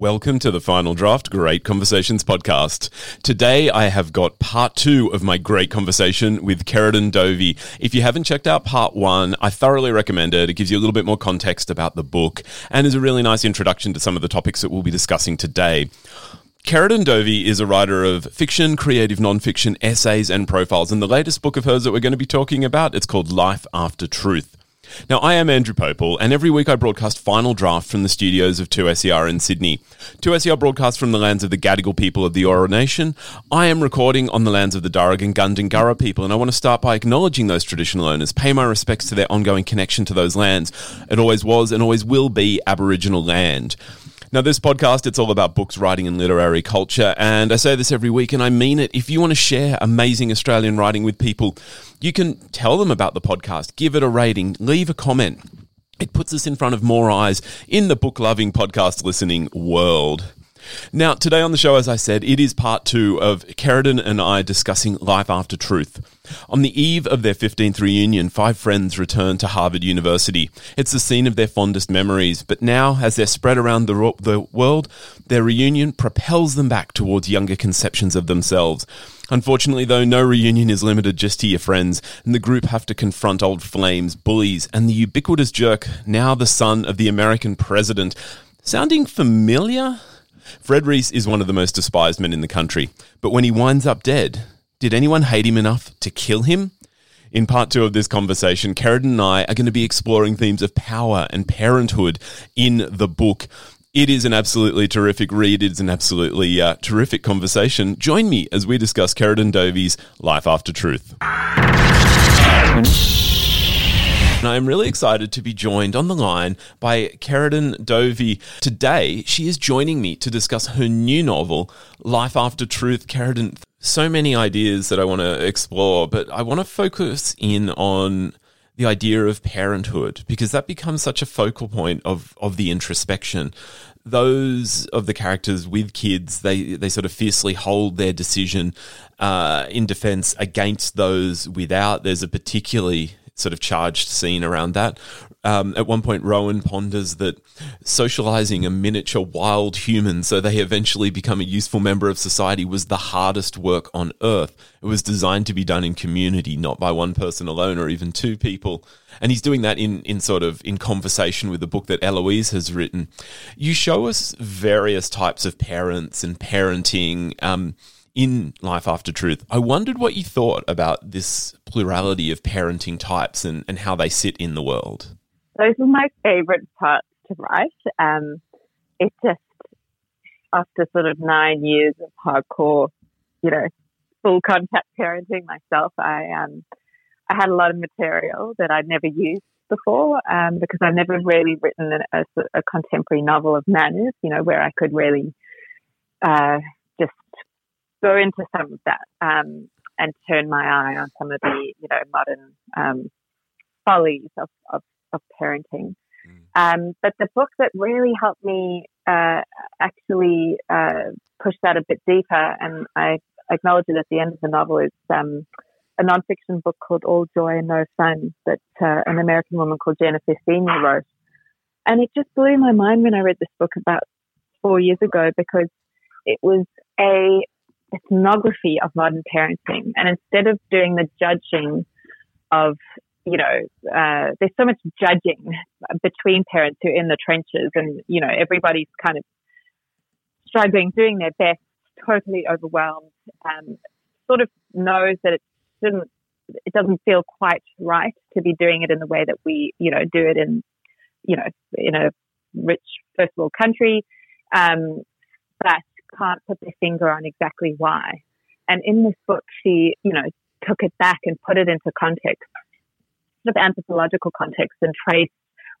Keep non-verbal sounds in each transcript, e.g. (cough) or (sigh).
Welcome to the Final Draft Great Conversations podcast. Today I have got part two of my great conversation with Ceridwen Dovey. If you haven't checked out part one, I thoroughly recommend it. It gives you a little bit more context about the book and is a really nice introduction to some of the topics that we'll be discussing today. Ceridwen Dovey is a writer of fiction, creative nonfiction, essays, and profiles. And the latest book of hers that we're going to be talking about, it's called Life After Truth. Now, I am Andrew Pople, and every week I broadcast Final Draft from the studios of 2SER in Sydney. 2SER broadcasts from the lands of the Gadigal people of the Eora Nation. I am recording on the lands of the Darug and Gundungurra people, and I want to start by acknowledging those traditional owners, pay my respects to their ongoing connection to those lands. It always was and always will be Aboriginal land. Now, this podcast, it's all about books, writing, and literary culture. And I say this every week, and I mean it. If you want to share amazing Australian writing with people, you can tell them about the podcast, give it a rating, leave a comment. It puts us in front of more eyes in the book loving podcast listening world. Now, today on the show, as I said, it is part two of Ceridwen and I discussing life after truth. On the eve of their 15th reunion, five friends return to Harvard University. It's the scene of their fondest memories, but now, as they're spread around the, ro- the world, their reunion propels them back towards younger conceptions of themselves. Unfortunately, though, no reunion is limited just to your friends, and the group have to confront old flames, bullies, and the ubiquitous jerk, now the son of the American president. Sounding familiar? Fred Reese is one of the most despised men in the country, but when he winds up dead, did anyone hate him enough to kill him? In part two of this conversation, Ceridwen and I are going to be exploring themes of power and parenthood in the book. It is an absolutely terrific read. It is an absolutely uh, terrific conversation. Join me as we discuss Ceridwen Dovey's Life After Truth. And I am really excited to be joined on the line by Ceridwen Dovey. Today, she is joining me to discuss her new novel, Life After Truth. Ceridwen, so many ideas that I want to explore, but I want to focus in on the idea of parenthood because that becomes such a focal point of, of the introspection those of the characters with kids, they, they sort of fiercely hold their decision uh, in defense against those without. There's a particularly sort of charged scene around that. Um, at one point, Rowan ponders that socializing a miniature wild human so they eventually become a useful member of society was the hardest work on earth. It was designed to be done in community, not by one person alone or even two people. And he's doing that in, in sort of in conversation with the book that Eloise has written. You show us various types of parents and parenting. Um, in Life After Truth. I wondered what you thought about this plurality of parenting types and, and how they sit in the world. Those are my favorite parts to write. Um, it just, after sort of nine years of hardcore, you know, full contact parenting myself, I, um, I had a lot of material that I'd never used before um, because I've never really written a, a, a, contemporary novel of manners, you know, where I could really uh, just go into some of that um, and turn my eye on some of the you know modern um, follies of, of, of parenting. Mm. Um, but the book that really helped me uh, actually uh, push that a bit deeper, and I acknowledge it at the end of the novel, is um, a nonfiction book called All Joy and No Fun that uh, an American woman called Jennifer Senior wrote. And it just blew my mind when I read this book about four years ago because it was a ethnography of modern parenting. And instead of doing the judging of, you know, uh, there's so much judging between parents who are in the trenches and, you know, everybody's kind of struggling, doing their best, totally overwhelmed, um, sort of knows that it shouldn't, it doesn't feel quite right to be doing it in the way that we, you know, do it in, you know, in a rich first world country. Um, but can't put their finger on exactly why. And in this book, she, you know, took it back and put it into context, sort of anthropological context, and traced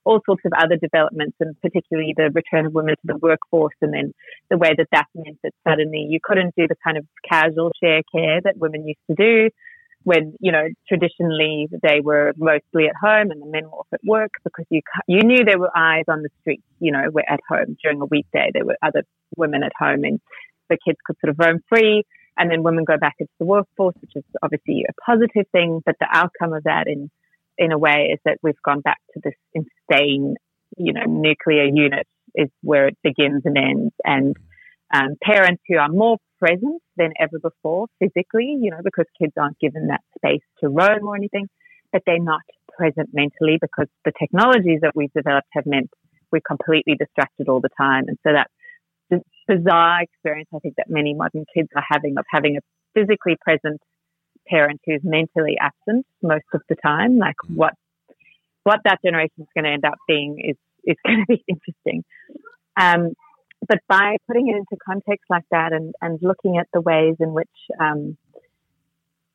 all sorts of other developments, and particularly the return of women to the workforce, and then the way that that meant that suddenly you couldn't do the kind of casual share care that women used to do when you know traditionally they were mostly at home and the men were off at work because you you knew there were eyes on the street. You know, were at home during a weekday. There were other women at home, and the kids could sort of roam free. And then women go back into the workforce, which is obviously a positive thing. But the outcome of that, in in a way, is that we've gone back to this insane, you know, nuclear unit is where it begins and ends. And um, parents who are more present than ever before physically, you know, because kids aren't given that space to roam or anything, but they're not present mentally because the technologies that we've developed have meant we're completely distracted all the time. And so that bizarre experience I think that many modern kids are having of having a physically present parent who's mentally absent most of the time, like mm. what what that generation is going to end up being is is (laughs) going to be interesting. Um, but by putting it into context like that and, and looking at the ways in which um,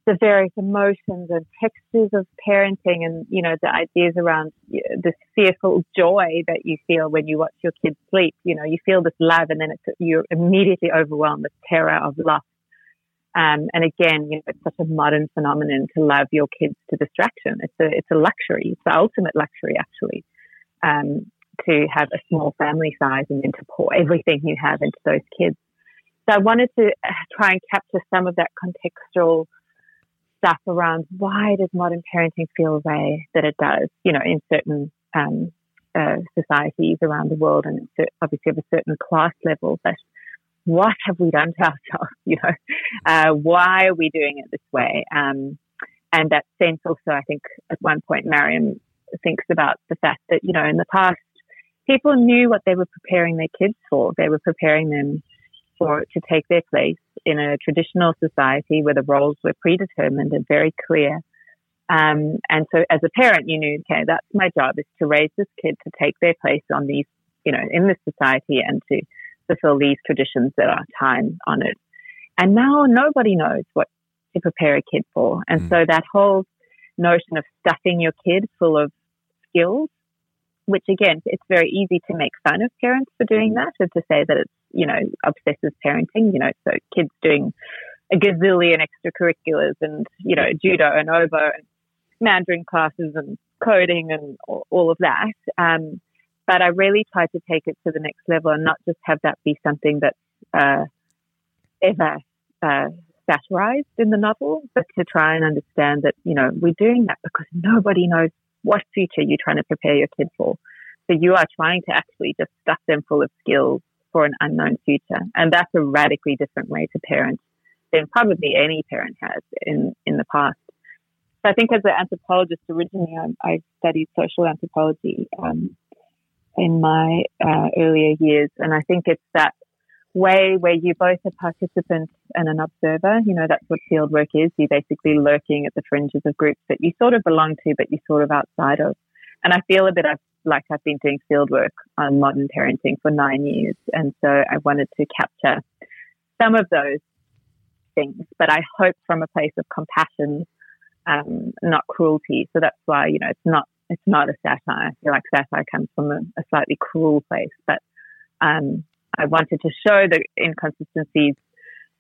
the various emotions and textures of parenting and, you know, the ideas around this fearful joy that you feel when you watch your kids sleep, you know, you feel this love and then you're immediately overwhelmed with terror of loss. Um, and again, you know, it's such a modern phenomenon to love your kids to distraction. It's a, it's a luxury. It's the ultimate luxury, actually. Um, to have a small family size and then to pour everything you have into those kids. So I wanted to uh, try and capture some of that contextual stuff around why does modern parenting feel the way that it does, you know, in certain um, uh, societies around the world and obviously of a certain class level, but what have we done to (laughs) ourselves, you know? Uh, why are we doing it this way? Um, and that sense also, I think at one point, Mariam thinks about the fact that, you know, in the past, people knew what they were preparing their kids for. They were preparing them for to take their place in a traditional society where the roles were predetermined and very clear. Um, and so, as a parent, you knew, okay, that's my job is to raise this kid to take their place on these, you know, in this society and to fulfill these traditions that are time honored. And now nobody knows what to prepare a kid for. And mm. so that whole notion of stuffing your kid full of skills which again, it's very easy to make fun of parents for doing that and to say that it's, you know, obsessive parenting, you know, so kids doing a gazillion extracurriculars and, you know, judo and oboe and Mandarin classes and coding and all of that. Um, but I really tried to take it to the next level and not just have that be something that's uh, ever uh, satirized in the novel, but to try and understand that, you know, we're doing that because nobody knows what future you're trying to prepare your kid for. So you are trying to actually just stuff them full of skills for an unknown future. And that's a radically different way to parent than probably any parent has in, in the past. So I think as an anthropologist, originally I, I studied social anthropology um, in my uh, earlier years. And I think it's that way where you both are participant and an observer. You know, that's what fieldwork is. You're basically lurking at the fringes of groups that you sort of belong to, but you're sort of outside of. And I feel a bit like I've been doing fieldwork on modern parenting for nine years. And so I wanted to capture some of those things, but I hope from a place of compassion, um, not cruelty. So that's why, you know, it's not, it's not a satire. I feel like satire comes from a, a slightly cruel place, but, um, I wanted to show the inconsistencies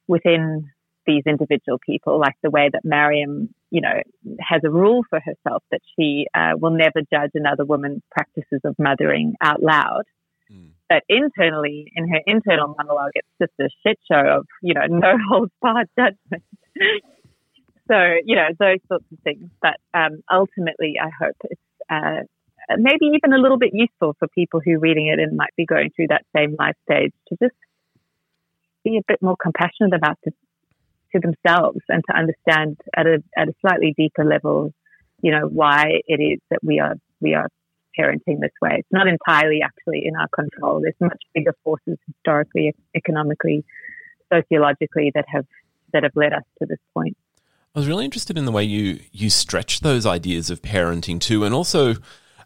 within these individual people, like the way that Mariam, you know, has a rule for herself that she uh, will never judge another woman's practices of mothering out loud. Mm. But internally, in her internal monologue, it's just a shit show of, you know, (laughs) no holds barred judgment. (laughs) so, you know, those sorts of things. But um, ultimately, I hope it's uh, Uh, maybe even a little bit useful for people who are reading it and might be going through that same life stage to just be a bit more compassionate about the, to themselves and to understand at a at a slightly deeper level, you know, why it is that we are we are parenting this way. It's not entirely actually in our control. There's much bigger forces historically, economically, sociologically that have that have led us to this point. I was really interested in the way you you stretch those ideas of parenting too, and also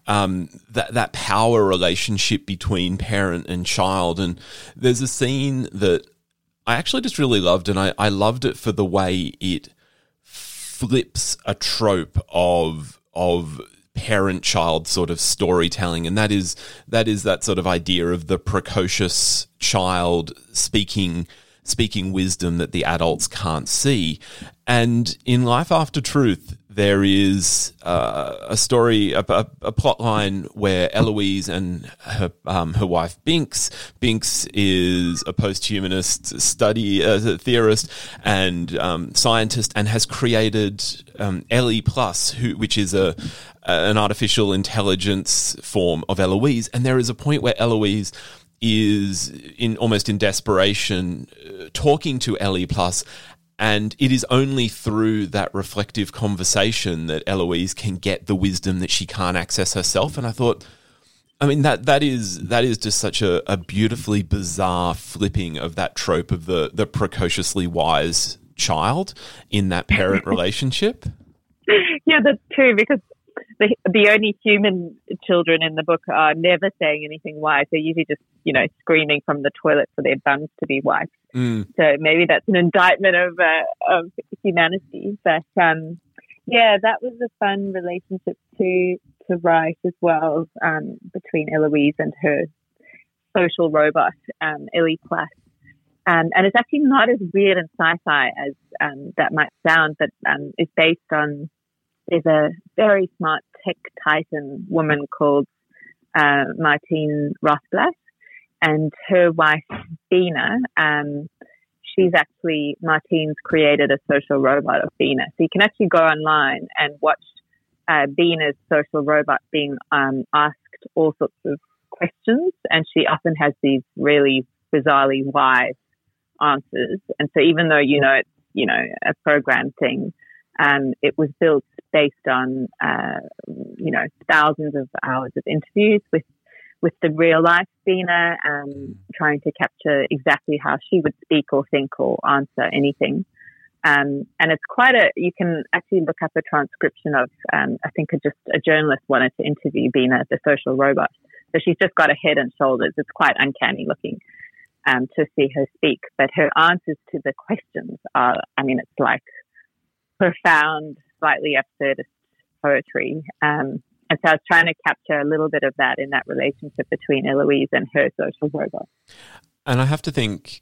um, that that power relationship between parent and child. And there's a scene that I actually just really loved, and I, I loved it for the way it flips a trope of of parent child sort of storytelling and that is that is that sort of idea of the precocious child speaking speaking wisdom that the adults can't see and in life after truth there is uh, a story, a, a, a, plot line where Eloise and her um, her wife Binks. Binks is a post-humanist study uh, theorist and um, scientist, and has created um, Plus, who, which is a an artificial intelligence form of Eloise. And there is a point where Eloise is in almost in desperation uh, talking to Ellie Plus and it is only through that reflective conversation that Eloise can get the wisdom that she can't access herself. And I thought, I mean that that is that is just such a, a beautifully bizarre flipping of that trope of the the precociously wise child in that parent (laughs) relationship. Yeah, that's true because the the only human children in the book are never saying anything wise. They're usually just you know screaming from the toilet for their bums to be wiped. Mm. So maybe that's an indictment of uh, of humanity. But um, yeah, that was a fun relationship to to write as well um, between Eloise and her social robot um, Ellie Plus. Um, and it's actually not as weird and sci-fi as um, that might sound, but um, it's based on there's a very smart tech titan woman called uh, Martine Rothblatt, and her wife Bina. Um, she's actually Martine's created a social robot of Bina, so you can actually go online and watch uh, Bina's social robot being um, asked all sorts of questions, and she often has these really bizarrely wise answers. And so, even though you know it's you know a program thing, um, it was built based on, uh, you know, thousands of hours of interviews with with the real life Bina, um, trying to capture exactly how she would speak or think or answer anything. Um, and it's quite a, you can actually look up a transcription of, um, I think a, just a journalist wanted to interview Bina, the social robot. So she's just got a head and shoulders. It's quite uncanny looking um, to see her speak. But her answers to the questions are, I mean, it's like profound, slightly absurdist poetry. Um, and so I was trying to capture a little bit of that in that relationship between Eloise and her social robot. And I have to think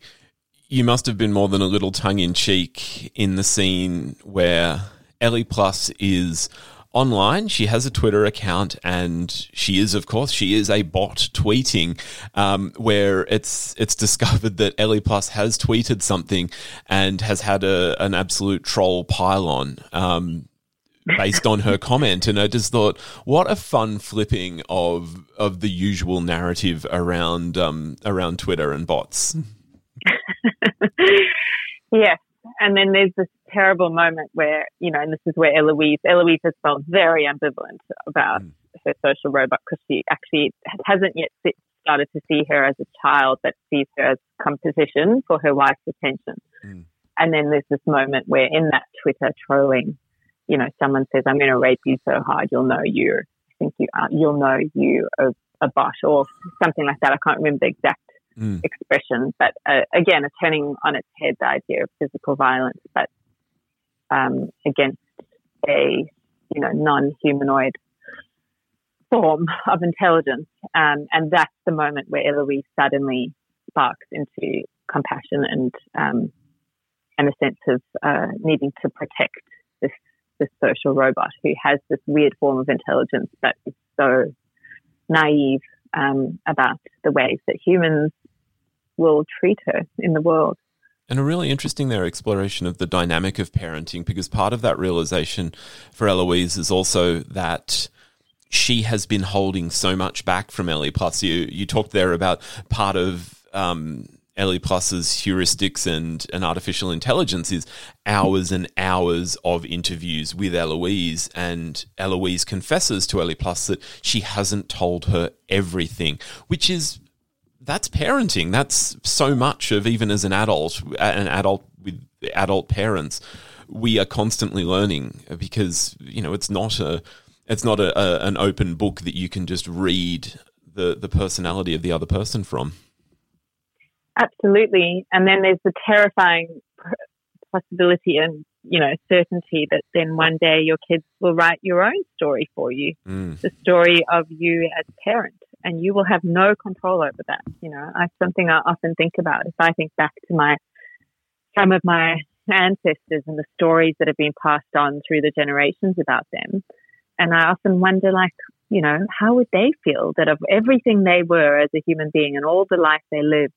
you must have been more than a little tongue in cheek in the scene where Ellie Plus is online. She has a Twitter account, and she is, of course, she is a bot tweeting. Um, where it's it's (laughs) discovered that Ellie Plus has tweeted something and has had a, an absolute troll pylon. Um, based on her comment, and I just thought, what a fun flipping of of the usual narrative around um, around Twitter and bots. (laughs) yes, and then there's this terrible moment where, you know, and this is where Eloise, Eloise has felt very ambivalent about mm. her social robot because she actually hasn't yet started to see her as a child, but sees her as composition for her wife's attention. Mm. And then there's this moment where in that Twitter trolling, you know, someone says, I'm going to rape you so hard, you'll know you, I think you are, you'll know you a, a bot or something like that. I can't remember the exact mm. expression. But uh, again, it's turning on its head the idea of physical violence, but um, against a you know non-humanoid form of intelligence, um, and that's the moment where Eloise suddenly sparks into compassion and um, and a sense of uh, needing to protect this this social robot who has this weird form of intelligence, but is so naive um, about the ways that humans will treat her in the world. And a really interesting there exploration of the dynamic of parenting because part of that realization for Eloise is also that she has been holding so much back from Ellie Plus. You you talked there about part of um, Ellie Plus's heuristics and, and artificial intelligence is hours and hours of interviews with Eloise, and Eloise confesses to Ellie Plus that she hasn't told her everything, which is that's parenting. That's so much of even as an adult, an adult with adult parents, we are constantly learning because you know it's not a it's not a, a, an open book that you can just read the the personality of the other person from. Absolutely, and then there's the terrifying possibility and you know certainty that then one day your kids will write your own story for you, mm. the story of you as a parent and you will have no control over that. You know, I something I often think about. If I think back to my some of my ancestors and the stories that have been passed on through the generations about them, and I often wonder, like, you know, how would they feel that of everything they were as a human being and all the life they lived,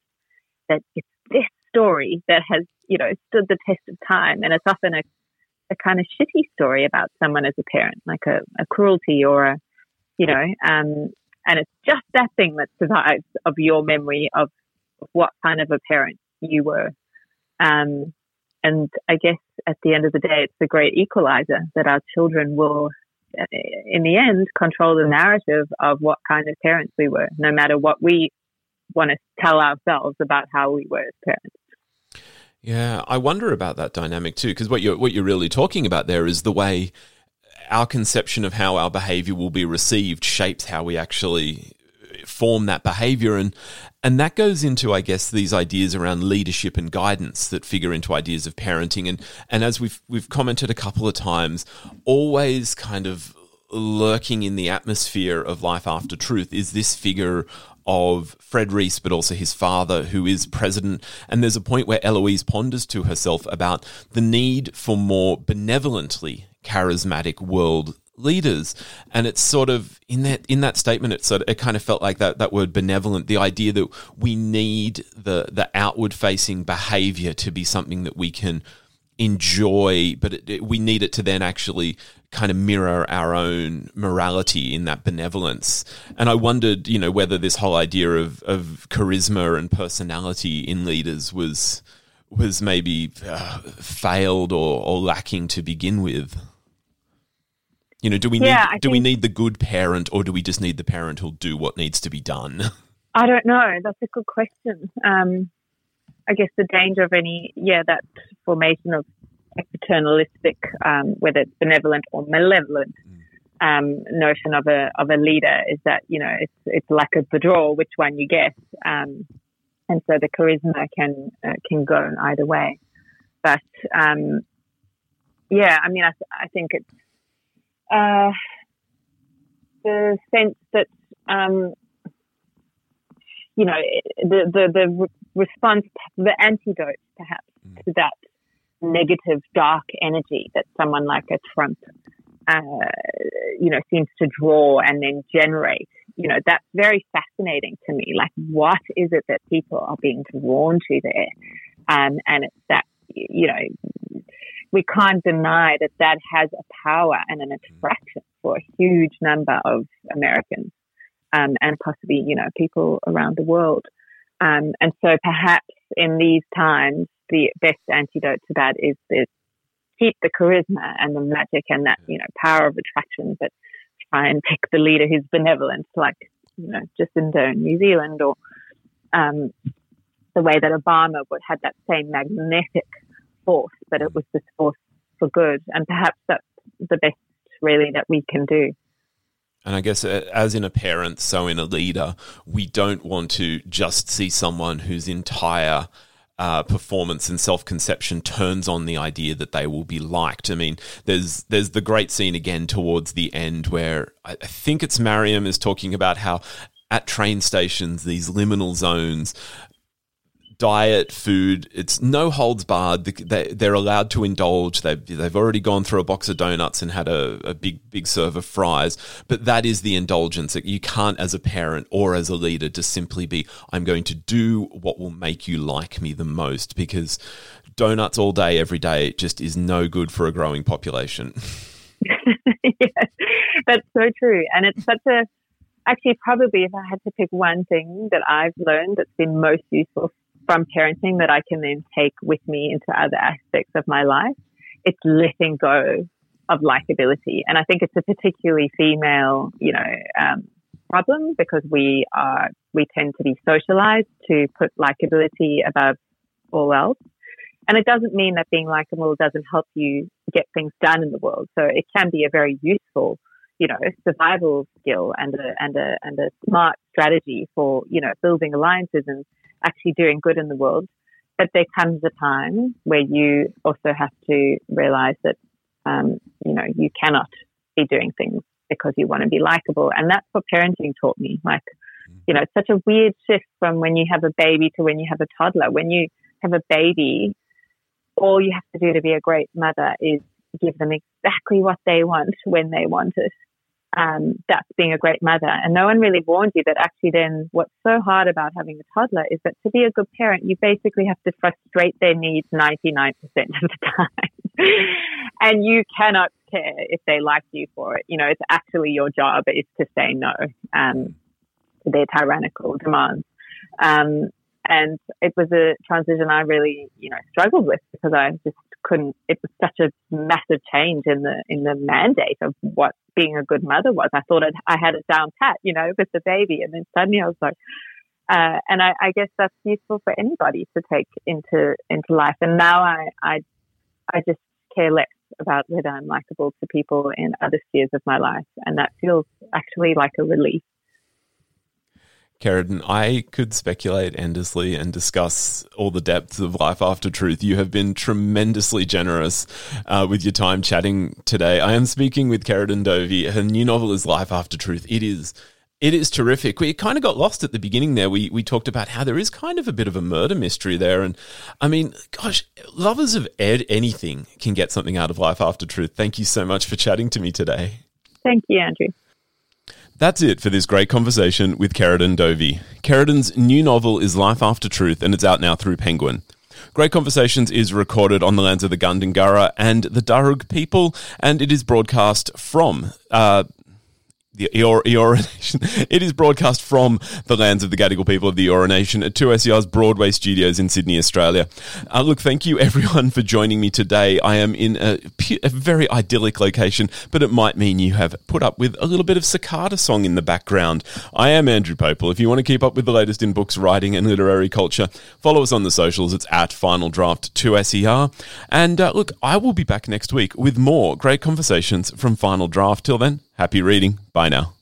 that it's this story that has, you know, stood the test of time, and it's often a a kind of shitty story about someone as a parent, like a, a cruelty or a, you know, um, And it's just that thing that survives of your memory of, what kind of a parent you were. Um, and I guess at the end of the day, it's the great equalizer that our children will, uh, in the end, control the narrative of what kind of parents we were, no matter what we want to tell ourselves about how we were as parents. Yeah, I wonder about that dynamic too, because what you're what you're really talking about there is the way our conception of how our behavior will be received shapes how we actually form that behavior and and that goes into i guess these ideas around leadership and guidance that figure into ideas of parenting and and as we've we've commented a couple of times always kind of lurking in the atmosphere of life after truth is this figure of Fred Reese, but also his father, who is president. And there's a point where Eloise ponders to herself about the need for more benevolently charismatic world leaders. And it's sort of in that in that statement it sort of, it kind of felt like that that word benevolent the idea that we need the the outward facing behavior to be something that we can enjoy but it, it, we need it to then actually kind of mirror our own morality in that benevolence. And i wondered you know whether this whole idea of of charisma and personality in leaders was was maybe uh, failed or, or lacking to begin with you know, do we yeah, need do we need the good parent or do we just need the parent who'll do what needs to be done? (laughs) I don't know. That's a good question. Um, I guess the danger of any yeah that formation of a paternalistic, um, whether it's benevolent or malevolent, mm. um, notion of a of a leader is that you know it's it's of the draw which one you get, um, and so the charisma can uh, can go either way. But um, yeah, I mean, I, I think it's uh, the sense that um, you know the the the response, the antidote, perhaps mm. to that negative, dark energy that someone like a Trump, uh, you know, seems to draw and then generate. You know, that's very fascinating to me. Like, what is it that people are being drawn to there? Um, and it's that, you know, we can't deny that that has a power and an attraction for a huge number of Americans um, and possibly, you know, people around the world. Um, and so perhaps in these times, the best antidote to that is, is keep the charisma and the magic and that, you know, power of attraction, but try and pick the leader who's benevolent, like, you know, Jacinda in New Zealand or um, the way that Obama would have that same magnetic force, but it was this force for good. And perhaps that's the best really that we can do. And I guess uh, as in a parent, so in a leader, we don't want to just see someone whose entire uh, performance and self conception turns on the idea that they will be liked. I mean, there's there's the great scene again towards the end where I think it's Mariam is talking about how at train stations these liminal zones diet, food. It's no holds barred. They, they're allowed to indulge. They've, they've already gone through a box of donuts and had a, a big, big serve of fries. But that is the indulgence. that You can't, as a parent or as a leader, just simply be, I'm going to do what will make you like me the most because donuts all day, every day, just is no good for a growing population. (laughs) yes, that's so true. And it's such a, actually, probably if I had to pick one thing that I've learned that's been most useful from parenting that I can then take with me into other aspects of my life. It's letting go of likability. And I think it's a particularly female, you know, um, problem because we are, we tend to be socialized to put likability above all else. And it doesn't mean that being likable doesn't help you get things done in the world. So it can be a very useful, you know, survival skill and a, and a, and a smart strategy for, you know, building alliances and actually doing good in the world. But there comes a time where you also have to realize that, um, you know, you cannot be doing things because you want to be likable. And that's what parenting taught me. Like, you know, it's such a weird shift from when you have a baby to when you have a toddler. When you have a baby, all you have to do to be a great mother is give them exactly what they want when they want it um, that's being a great mother. And no one really warned you that actually then what's so hard about having a toddler is that to be a good parent, you basically have to frustrate their needs 99% of the time. (laughs) and you cannot care if they like you for it. You know, it's actually your job is to say no. Um, to their tyrannical demands. Um, and it was a transition I really, you know, struggled with because I just couldn't. It was such a massive change in the in the mandate of what being a good mother was. I thought I'd, I had it down pat, you know, with the baby, and then suddenly I was like, uh, and I, I, guess that's useful for anybody to take into into life. And now I I, I just care less about whether I'm likable to people in other spheres of my life, and that feels actually like a relief. Ceridwen, I could speculate endlessly and discuss all the depths of life after truth. You have been tremendously generous uh, with your time chatting today. I am speaking with Ceridwen Dovey. Her new novel is Life After Truth. It is. It is terrific. We kind of got lost at the beginning there. We we talked about how there is kind of a bit of a murder mystery there, and I mean, gosh, lovers of ed anything can get something out of life after truth. Thank you so much for chatting to me today. Thank you, Andrew. That's it for this great conversation with Ceridwen Dovey. Ceridwen's new novel is Life After Truth, and it's out now through Penguin. Great Conversations is recorded on the lands of the Gundungurra and the Darug people, and it is broadcast from uh, the Eora, Nation. (laughs) It is broadcast from the lands of the Gadigal people of the Eora Nation at 2SER's Broadway studios in Sydney, Australia. Uh, look, thank you (laughs) everyone for joining me today. I am in a, a, very idyllic location, but it might mean you have put up with a little bit of cicada song in the background. I am Andrew Pople. If you want to keep up with the latest in books, writing, and literary culture, follow us on the socials. It's at Final Draft 2SER. And uh, look, I will be back next week with more great conversations from Final Draft. Till then, Happy reading. Bye now.